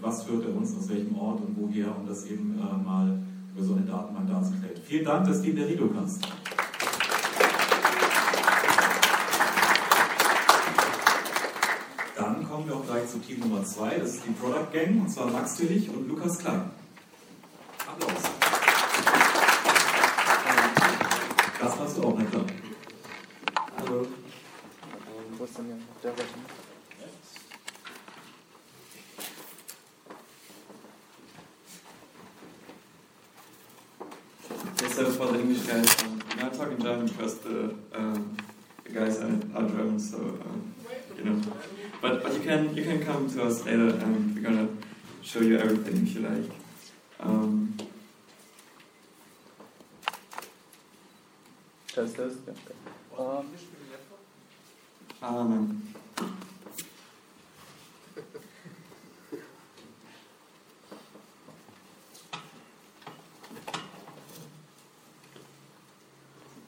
was führt er uns, aus welchem Ort und woher, um das eben äh, mal über so eine Datenbank darzustellen. Vielen Dank, dass du in der Rido kannst. Dann kommen wir auch gleich zu Team Nummer 2, das ist die Product Gang, und zwar Max Tillich und Lukas Klein. Applaus. Das machst du auch, na klar. Hallo. Ähm, wo ist denn der Seite? Yes, that was for the English guys. Um, now I'm talking German because the, um, the guys are, are German, so um, you know. But but you can you can come to us later, and we're gonna show you everything if you like. Um, Test, test. Ja. Ähm, ah,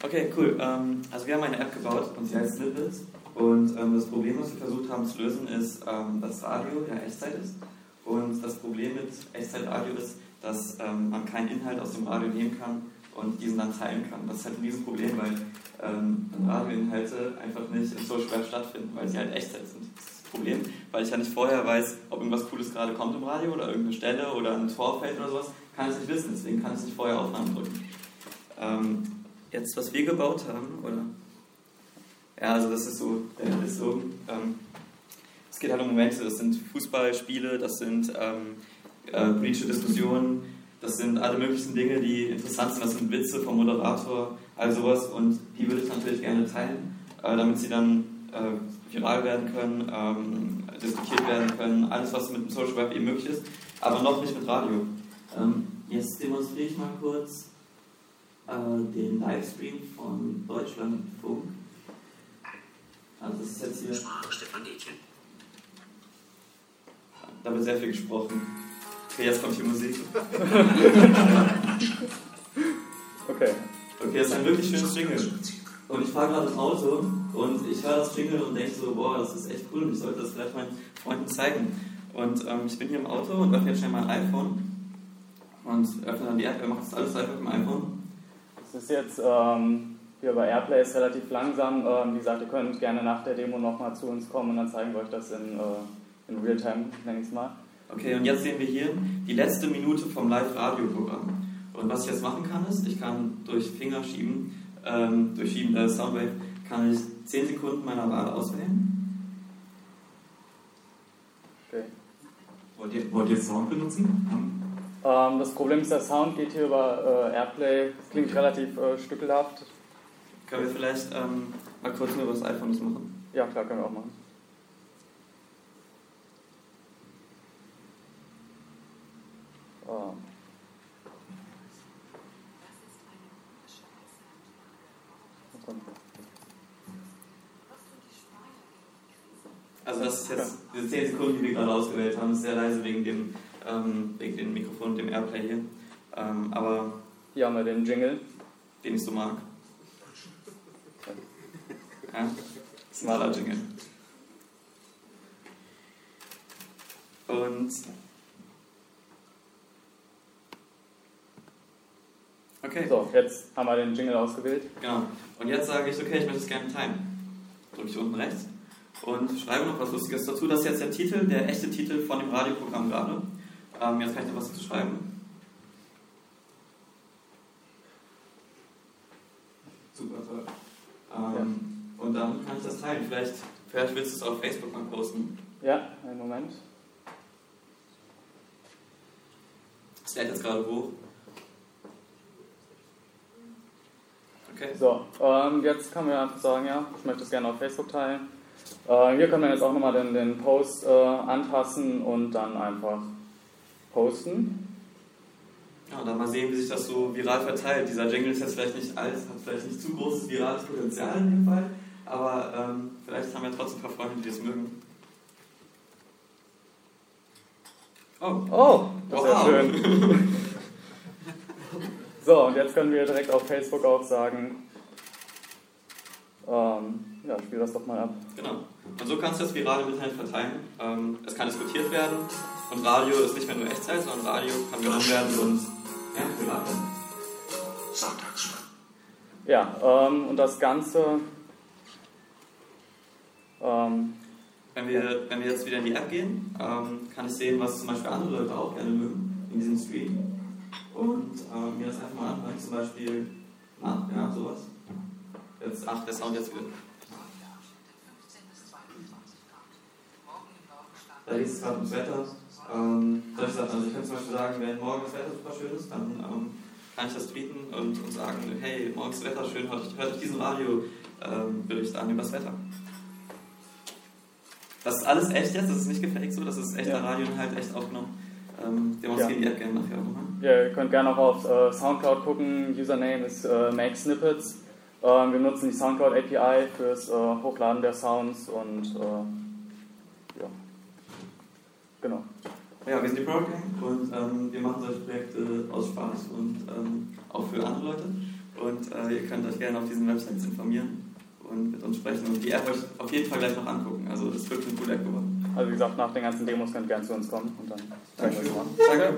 Okay, cool. Ähm, also wir haben eine App gebaut und sie heißt Snippets. Und ähm, das Problem, was wir versucht haben zu lösen, ist, ähm, dass Radio ja Echtzeit ist. Und das Problem mit Echtzeitradio ist, dass ähm, man keinen Inhalt aus dem Radio nehmen kann und diesen dann teilen kann. Das ist halt ein Riesenproblem, weil ähm, Radioinhalte einfach nicht im Social Web stattfinden, weil sie halt Echtzeit sind. Das ist das Problem, weil ich ja nicht vorher weiß, ob irgendwas Cooles gerade kommt im Radio oder irgendeine Stelle oder ein Torfeld oder sowas, kann ich nicht wissen, deswegen kann ich nicht vorher Aufnahmen drücken. Jetzt, was wir gebaut haben, oder? Ja, also das ist so, der ist so, ähm, es geht halt um Momente, das sind Fußballspiele, das sind ähm, äh, politische Diskussionen, das sind alle möglichen Dinge, die interessant sind, das sind Witze vom Moderator, all sowas und die würde ich natürlich gerne teilen, äh, damit sie dann äh, viral werden können, ähm, diskutiert werden können, alles was mit dem Social Web eben möglich ist, aber noch nicht mit Radio. Ähm, jetzt demonstriere ich mal kurz äh, den Livestream von Deutschlandfunk. Also das ist jetzt hier. Sprache Stefan Detjen. Da wird sehr viel gesprochen. Okay, jetzt kommt die Musik. okay. Okay, das ist ein wirklich schönes Jingle. Und ich fahre gerade im Auto und ich höre das Jingle und denke so, boah, das ist echt cool und ich sollte das vielleicht meinen Freunden zeigen. Und ähm, ich bin hier im Auto und öffne jetzt schnell mein iPhone und öffne dann die App. Er macht das alles einfach mit dem iPhone. Das ist jetzt ähm, hier bei Airplay ist relativ langsam. Ähm, wie gesagt, ihr könnt gerne nach der Demo nochmal zu uns kommen und dann zeigen wir euch das in, äh, in Realtime, nenne ich es mal. Okay, und jetzt sehen wir hier die letzte Minute vom Live-Radio-Programm. Und was ich jetzt machen kann, ist, ich kann durch Fingerschieben, ähm, durch Schieben der Soundwave, kann ich 10 Sekunden meiner Wahl auswählen. Okay. Wollt ihr, wollt ihr Sound benutzen? Ähm, das Problem ist, der Sound geht hier über äh, Airplay. Klingt relativ äh, stückelhaft. Können wir vielleicht ähm, mal kurz nur über das iPhone das machen? Ja, klar, können wir auch machen. Oh. Also das ist jetzt diese 10 Sekunden, die wir gerade ausgewählt haben, ist sehr leise wegen dem, ähm, wegen dem Mikrofon und dem Airplay hier. Ähm, aber Hier haben wir den Jingle. den ich so mag. Ja, smaller Jingle. Und okay, So, jetzt haben wir den Jingle ausgewählt. genau. Und jetzt sage ich, okay, ich möchte es gerne teilen. Drücke ich unten rechts und schreibe noch was Lustiges dazu. Das ist jetzt der Titel, der echte Titel von dem Radioprogramm gerade. Ähm, jetzt kann ich noch was dazu schreiben. Super toll. Ähm, Und dann kann ich das teilen. Vielleicht, vielleicht willst du es auf Facebook mal posten. Ja, einen Moment. Das lädt jetzt gerade hoch. Okay. So, ähm, jetzt können wir einfach sagen, ja, ich möchte es gerne auf Facebook teilen. Äh, hier können wir jetzt auch nochmal den, den Post äh, anpassen und dann einfach posten. Ja, und dann mal sehen, wie sich das so viral verteilt. Dieser Jingle ist jetzt vielleicht nicht alt, hat vielleicht nicht zu großes virales Potenzial in dem Fall, aber ähm, vielleicht haben wir trotzdem ein paar Freunde, die das mögen. Oh, Oh, das ist ja Wow. schön. so, und jetzt können wir direkt auf Facebook auch sagen, ähm, ja, spiel das doch mal ab. genau. Und so kannst du das virale Internet verteilen. Ähm, es kann diskutiert werden Und Radio ist nicht mehr nur Echtzeit, sondern Radio kann genommen werden und ja, privat werden. Ja, ähm, und das Ganze. Ähm, wenn, wir, wenn wir jetzt wieder in die App gehen, ähm, kann ich sehen, was zum Beispiel andere Leute auch gerne mögen in diesem Stream. Und äh, mir das einfach mal anhören, zum Beispiel, ah, ja, sowas. Jetzt, ach, der Sound jetzt wieder. Da geht es gerade ums Wetter. Ähm, solche Sachen. Also ich kann zum Beispiel sagen, wenn morgen das Wetter super schön ist, dann ähm, kann ich das tweeten und, und sagen, hey, morgen ist das Wetter schön, hört, hört euch diesen Radio ähm, an über das Wetter. Das ist alles echt jetzt, das ist nicht gefaked so, das ist echter ja. Radioinhalt, echt aufgenommen. Ähm, demonstrieren ja. die App gerne nachher auch nochmal. Ja, ihr könnt gerne auch auf äh, Soundcloud gucken. Username ist äh, Make Snippets. Ähm, wir nutzen die Soundcloud API fürs äh, Hochladen der Sounds und äh, ja, genau. Ja, wir sind die Product und ähm, wir machen solche Projekte aus Spaß und ähm, auch für andere Leute. Und äh, ihr könnt euch gerne auf diesen Websites informieren und mit uns sprechen und die App euch auf jeden Fall gleich noch angucken. Also ist wirklich eine coole App geworden. Also wie gesagt, nach den ganzen Demos könnt ihr gerne zu uns kommen und dann zeigen wir euch mal. Danke.